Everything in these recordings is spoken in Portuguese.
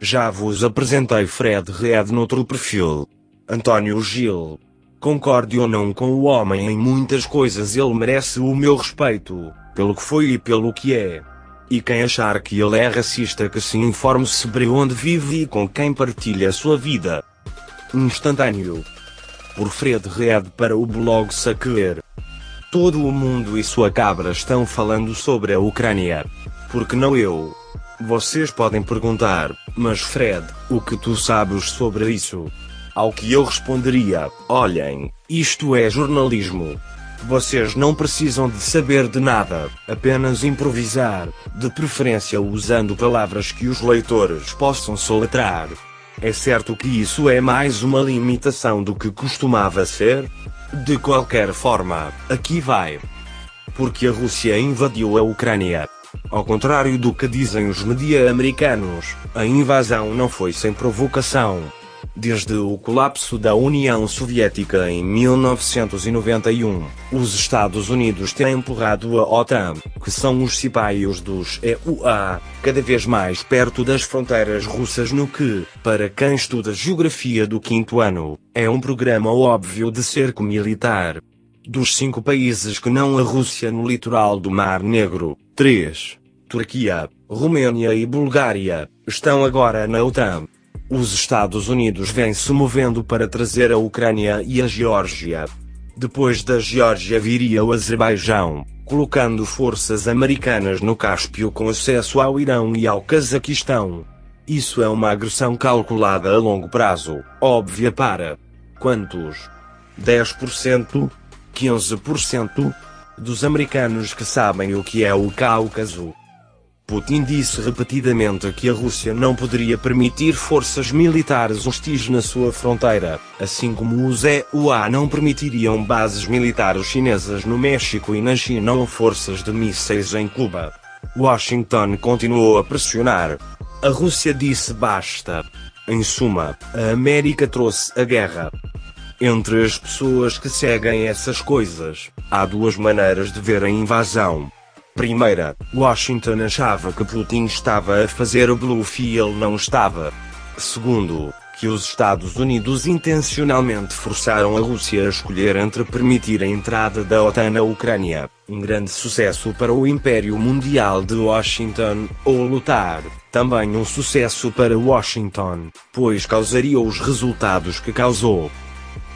Já vos apresentei Fred Red noutro perfil. António Gil. Concorde ou não com o homem em muitas coisas, ele merece o meu respeito, pelo que foi e pelo que é. E quem achar que ele é racista, que se informe sobre onde vive e com quem partilha a sua vida. Instantâneo. Por Fred Red para o blog Saquer. Todo o mundo e sua cabra estão falando sobre a Ucrânia. Por que não eu? Vocês podem perguntar, mas Fred, o que tu sabes sobre isso? Ao que eu responderia: olhem, isto é jornalismo. Vocês não precisam de saber de nada, apenas improvisar, de preferência usando palavras que os leitores possam soletrar. É certo que isso é mais uma limitação do que costumava ser? De qualquer forma, aqui vai. Porque a Rússia invadiu a Ucrânia. Ao contrário do que dizem os media americanos, a invasão não foi sem provocação. Desde o colapso da União Soviética em 1991, os Estados Unidos têm empurrado a OTAN, que são os cipaios dos EUA, cada vez mais perto das fronteiras russas no que, para quem estuda geografia do quinto ano, é um programa óbvio de cerco militar. Dos cinco países que não a Rússia no litoral do Mar Negro, três, Turquia, Romênia e Bulgária, estão agora na OTAN. Os Estados Unidos vêm se movendo para trazer a Ucrânia e a Geórgia. Depois da Geórgia viria o Azerbaijão, colocando forças americanas no Cáspio com acesso ao Irão e ao Cazaquistão. Isso é uma agressão calculada a longo prazo, óbvia para quantos? 10%? 15% dos americanos que sabem o que é o Cáucaso. Putin disse repetidamente que a Rússia não poderia permitir forças militares hostis na sua fronteira, assim como os EUA não permitiriam bases militares chinesas no México e na China ou forças de mísseis em Cuba. Washington continuou a pressionar. A Rússia disse basta. Em suma, a América trouxe a guerra. Entre as pessoas que seguem essas coisas, há duas maneiras de ver a invasão. Primeira, Washington achava que Putin estava a fazer o bluff e ele não estava. Segundo, que os Estados Unidos intencionalmente forçaram a Rússia a escolher entre permitir a entrada da OTAN na Ucrânia, um grande sucesso para o Império Mundial de Washington, ou lutar, também um sucesso para Washington, pois causaria os resultados que causou.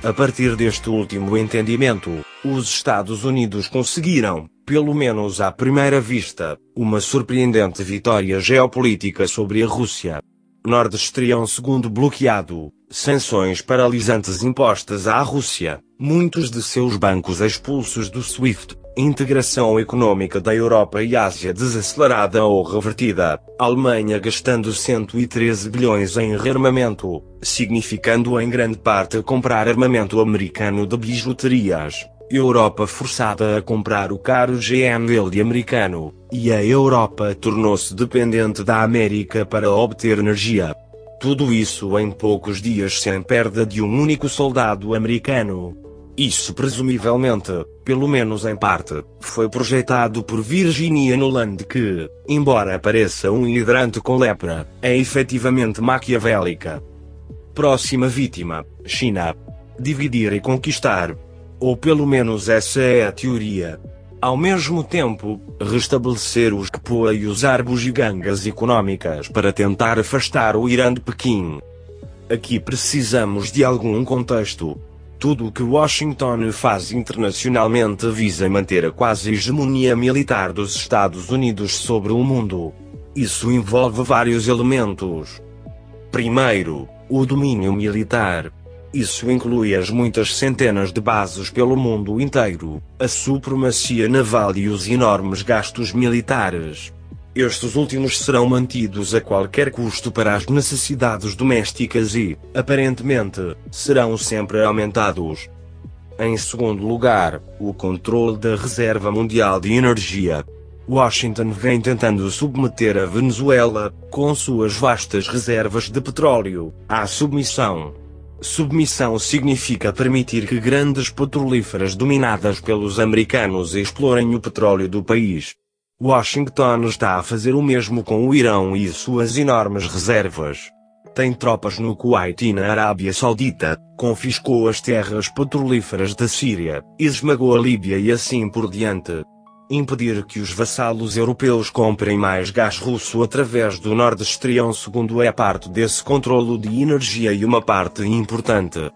A partir deste último entendimento, os Estados Unidos conseguiram, pelo menos à primeira vista, uma surpreendente vitória geopolítica sobre a Rússia. Nord Stream segundo bloqueado, sanções paralisantes impostas à Rússia, muitos de seus bancos expulsos do SWIFT, integração econômica da Europa e Ásia desacelerada ou revertida, Alemanha gastando 113 bilhões em rearmamento, significando em grande parte comprar armamento americano de bijuterias, Europa forçada a comprar o caro GM americano, e a Europa tornou-se dependente da América para obter energia. Tudo isso em poucos dias sem perda de um único soldado americano. Isso presumivelmente, pelo menos em parte, foi projetado por Virginia Nuland que, embora pareça um hidrante com lepra, é efetivamente maquiavélica. Próxima vítima, China. Dividir e conquistar, ou pelo menos essa é a teoria. Ao mesmo tempo, restabelecer os KPOA e usar bugigangas económicas para tentar afastar o Irã de Pequim. Aqui precisamos de algum contexto. Tudo o que Washington faz internacionalmente visa manter a quase hegemonia militar dos Estados Unidos sobre o mundo. Isso envolve vários elementos. Primeiro, o domínio militar. Isso inclui as muitas centenas de bases pelo mundo inteiro, a supremacia naval e os enormes gastos militares. Estes últimos serão mantidos a qualquer custo para as necessidades domésticas e, aparentemente, serão sempre aumentados. Em segundo lugar, o controle da reserva mundial de energia. Washington vem tentando submeter a Venezuela, com suas vastas reservas de petróleo, à submissão. Submissão significa permitir que grandes petrolíferas dominadas pelos americanos explorem o petróleo do país. Washington está a fazer o mesmo com o Irão e suas enormes reservas. Tem tropas no Kuwait e na Arábia Saudita, confiscou as terras petrolíferas da Síria, esmagou a Líbia e assim por diante. Impedir que os vassalos europeus comprem mais gás russo através do Nord Stream segundo é parte desse controlo de energia e uma parte importante.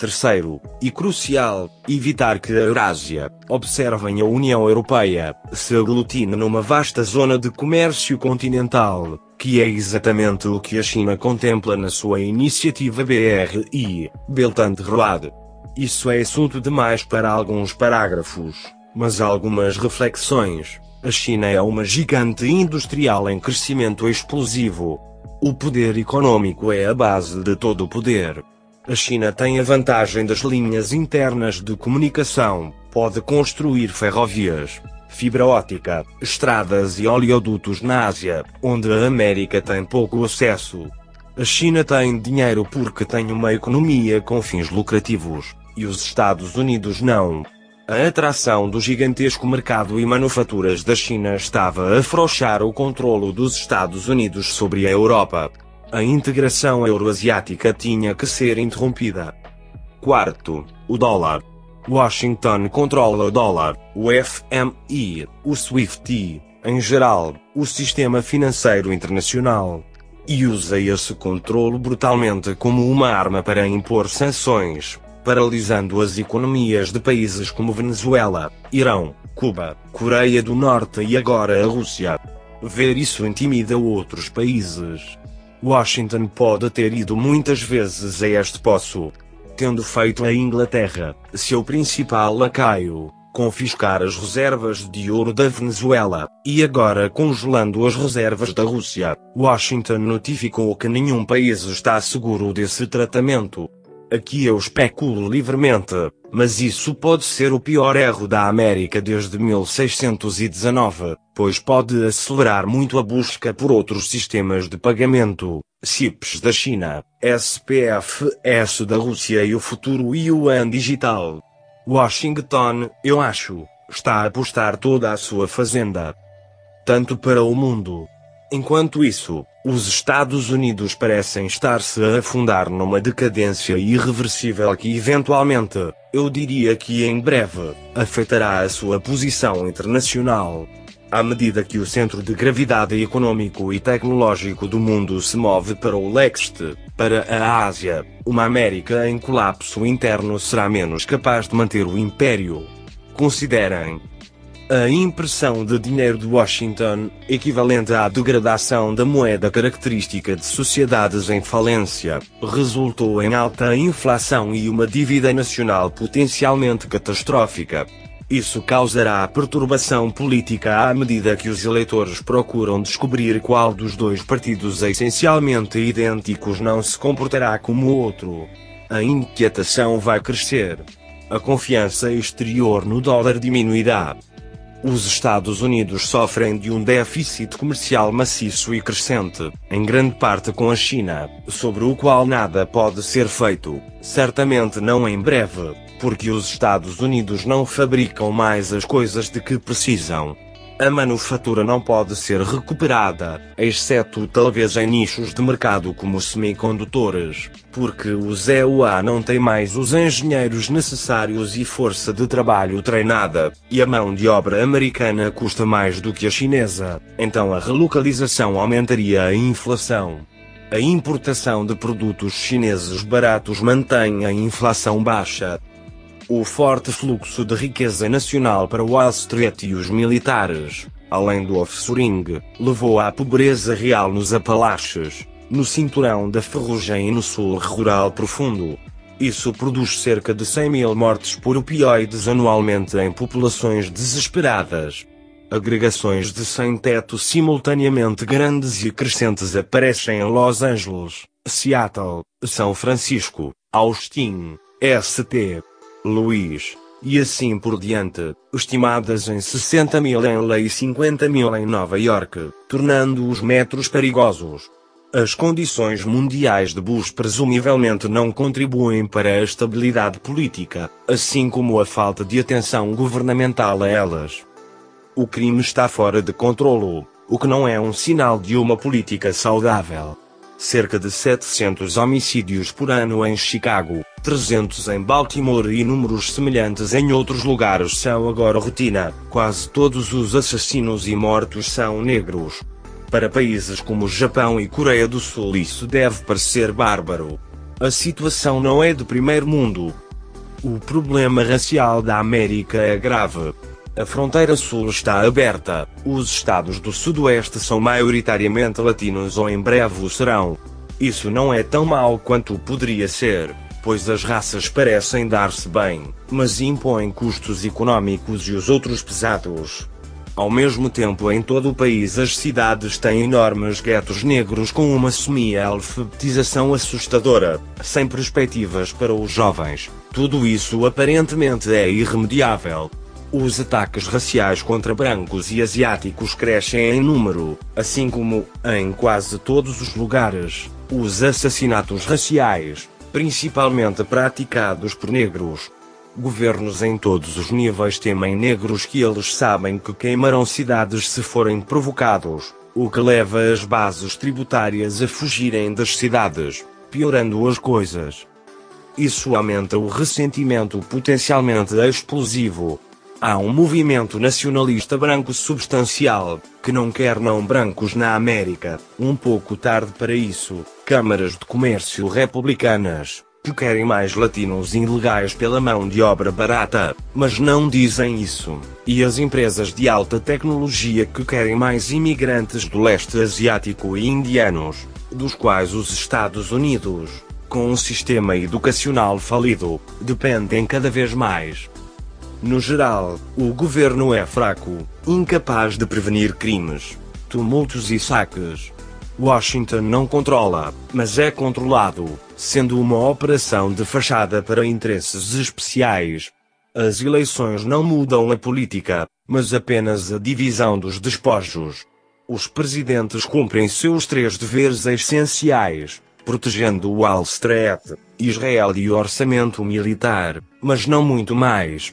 Terceiro, e crucial, evitar que a Eurásia, observem a União Europeia, se aglutine numa vasta zona de comércio continental, que é exatamente o que a China contempla na sua iniciativa BRI, Belt and Road. Isso é assunto demais para alguns parágrafos, mas algumas reflexões. A China é uma gigante industrial em crescimento explosivo. O poder econômico é a base de todo o poder. A China tem a vantagem das linhas internas de comunicação, pode construir ferrovias, fibra ótica, estradas e oleodutos na Ásia, onde a América tem pouco acesso. A China tem dinheiro porque tem uma economia com fins lucrativos, e os Estados Unidos não. A atração do gigantesco mercado e manufaturas da China estava a afrouxar o controlo dos Estados Unidos sobre a Europa. A integração euroasiática tinha que ser interrompida. Quarto, o dólar. Washington controla o dólar, o FMI, o SWIFT, em geral, o sistema financeiro internacional. E usa esse controle brutalmente como uma arma para impor sanções, paralisando as economias de países como Venezuela, Irão, Cuba, Coreia do Norte e agora a Rússia. Ver isso intimida outros países. Washington pode ter ido muitas vezes a este poço, tendo feito a Inglaterra, seu principal lacaio, confiscar as reservas de ouro da Venezuela, e agora congelando as reservas da Rússia. Washington notificou que nenhum país está seguro desse tratamento. Aqui eu especulo livremente, mas isso pode ser o pior erro da América desde 1619, pois pode acelerar muito a busca por outros sistemas de pagamento, CIPs da China, SPFS da Rússia e o futuro Yuan digital. Washington, eu acho, está a apostar toda a sua fazenda. Tanto para o mundo, Enquanto isso, os Estados Unidos parecem estar-se a afundar numa decadência irreversível que eventualmente, eu diria que em breve, afetará a sua posição internacional. À medida que o centro de gravidade econômico e tecnológico do mundo se move para o leste, para a Ásia, uma América em colapso interno será menos capaz de manter o império. Considerem, a impressão de dinheiro de Washington, equivalente à degradação da moeda característica de sociedades em falência, resultou em alta inflação e uma dívida nacional potencialmente catastrófica. Isso causará perturbação política à medida que os eleitores procuram descobrir qual dos dois partidos essencialmente idênticos não se comportará como o outro. A inquietação vai crescer. A confiança exterior no dólar diminuirá. Os Estados Unidos sofrem de um déficit comercial maciço e crescente, em grande parte com a China, sobre o qual nada pode ser feito, certamente não em breve, porque os Estados Unidos não fabricam mais as coisas de que precisam. A manufatura não pode ser recuperada, exceto talvez em nichos de mercado como semicondutores, porque os EUA não têm mais os engenheiros necessários e força de trabalho treinada, e a mão de obra americana custa mais do que a chinesa, então a relocalização aumentaria a inflação. A importação de produtos chineses baratos mantém a inflação baixa, o forte fluxo de riqueza nacional para Wall Street e os militares, além do offshoring, levou à pobreza real nos Apalaches, no cinturão da ferrugem e no sul rural profundo. Isso produz cerca de 100 mil mortes por opioides anualmente em populações desesperadas. Agregações de sem-teto simultaneamente grandes e crescentes aparecem em Los Angeles, Seattle, São Francisco, Austin, St. Luís, e assim por diante, estimadas em 60 mil em lei e 50 mil em Nova York, tornando os metros perigosos. As condições mundiais de Bush presumivelmente não contribuem para a estabilidade política, assim como a falta de atenção governamental a elas. O crime está fora de controlo, o que não é um sinal de uma política saudável. Cerca de 700 homicídios por ano em Chicago, 300 em Baltimore e números semelhantes em outros lugares são agora rotina. Quase todos os assassinos e mortos são negros. Para países como Japão e Coreia do Sul isso deve parecer bárbaro. A situação não é de primeiro mundo. O problema racial da América é grave. A fronteira sul está aberta. Os estados do sudoeste são maioritariamente latinos ou em breve o serão. Isso não é tão mal quanto poderia ser, pois as raças parecem dar-se bem, mas impõem custos econômicos e os outros pesados. Ao mesmo tempo em todo o país as cidades têm enormes guetos negros com uma semi-alfabetização assustadora, sem perspectivas para os jovens. Tudo isso aparentemente é irremediável. Os ataques raciais contra brancos e asiáticos crescem em número, assim como, em quase todos os lugares, os assassinatos raciais, principalmente praticados por negros, Governos em todos os níveis temem negros que eles sabem que queimarão cidades se forem provocados, o que leva as bases tributárias a fugirem das cidades, piorando as coisas. Isso aumenta o ressentimento potencialmente explosivo. Há um movimento nacionalista branco substancial, que não quer não brancos na América, um pouco tarde para isso, câmaras de comércio republicanas, que querem mais latinos ilegais pela mão de obra barata, mas não dizem isso, e as empresas de alta tecnologia que querem mais imigrantes do leste asiático e indianos, dos quais os Estados Unidos, com um sistema educacional falido, dependem cada vez mais. No geral, o governo é fraco, incapaz de prevenir crimes, tumultos e saques, Washington não controla, mas é controlado, sendo uma operação de fachada para interesses especiais. As eleições não mudam a política, mas apenas a divisão dos despojos. Os presidentes cumprem seus três deveres essenciais, protegendo Wall Street, Israel e o orçamento militar, mas não muito mais.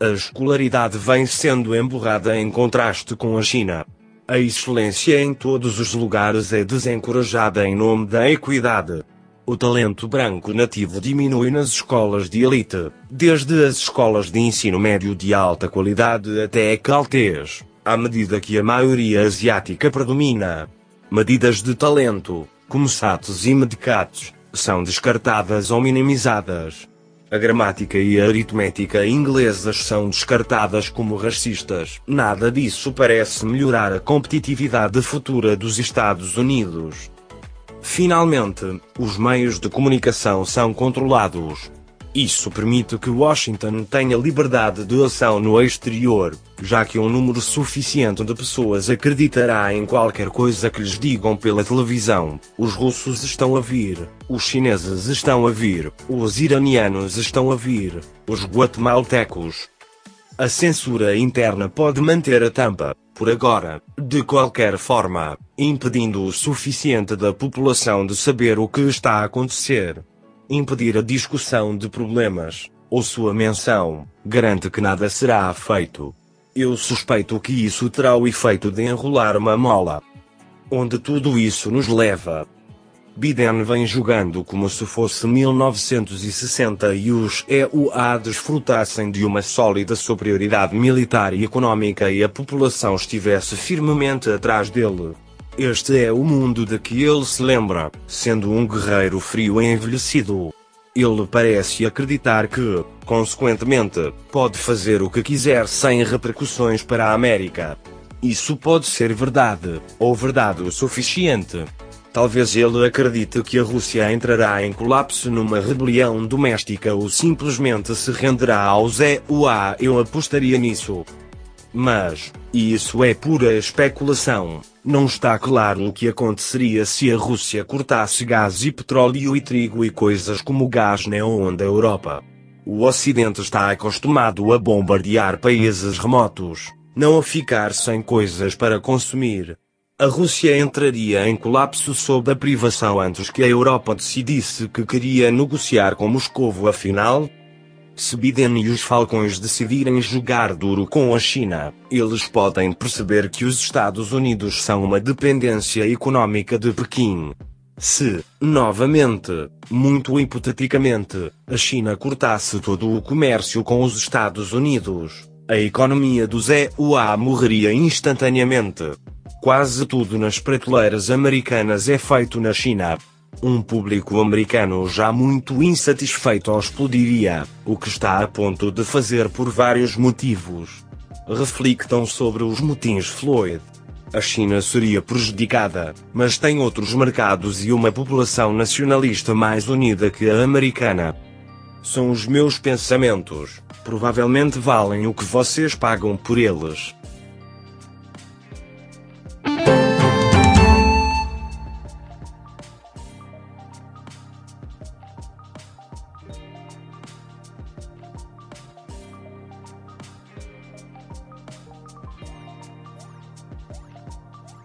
A escolaridade vem sendo emburrada em contraste com a China, a excelência em todos os lugares é desencorajada em nome da equidade. O talento branco nativo diminui nas escolas de elite, desde as escolas de ensino médio de alta qualidade até caltês, à medida que a maioria asiática predomina. Medidas de talento, como SATs e medicatos, são descartadas ou minimizadas. A gramática e a aritmética inglesas são descartadas como racistas. Nada disso parece melhorar a competitividade futura dos Estados Unidos. Finalmente, os meios de comunicação são controlados. Isso permite que Washington tenha liberdade de ação no exterior, já que um número suficiente de pessoas acreditará em qualquer coisa que lhes digam pela televisão. Os russos estão a vir, os chineses estão a vir, os iranianos estão a vir, os guatemaltecos. A censura interna pode manter a tampa, por agora, de qualquer forma, impedindo o suficiente da população de saber o que está a acontecer impedir a discussão de problemas, ou sua menção, garante que nada será feito. Eu suspeito que isso terá o efeito de enrolar uma mola. Onde tudo isso nos leva? Biden vem jogando como se fosse 1960 e os EUA desfrutassem de uma sólida superioridade militar e econômica e a população estivesse firmemente atrás dele. Este é o mundo de que ele se lembra, sendo um guerreiro frio e envelhecido. Ele parece acreditar que, consequentemente, pode fazer o que quiser sem repercussões para a América. Isso pode ser verdade, ou verdade o suficiente. Talvez ele acredite que a Rússia entrará em colapso numa rebelião doméstica ou simplesmente se renderá aos EUA. Eu apostaria nisso. Mas, isso é pura especulação, não está claro o que aconteceria se a Rússia cortasse gás e petróleo e trigo e coisas como gás neon da Europa. O Ocidente está acostumado a bombardear países remotos, não a ficar sem coisas para consumir. A Rússia entraria em colapso sob a privação antes que a Europa decidisse que queria negociar com Moscovo afinal? Se Biden e os Falcões decidirem jogar duro com a China, eles podem perceber que os Estados Unidos são uma dependência econômica de Pequim. Se, novamente, muito hipoteticamente, a China cortasse todo o comércio com os Estados Unidos, a economia do ZUA morreria instantaneamente. Quase tudo nas prateleiras americanas é feito na China. Um público americano já muito insatisfeito explodiria, o que está a ponto de fazer por vários motivos. Reflitam sobre os motins Floyd. A China seria prejudicada, mas tem outros mercados e uma população nacionalista mais unida que a americana. São os meus pensamentos, provavelmente valem o que vocês pagam por eles.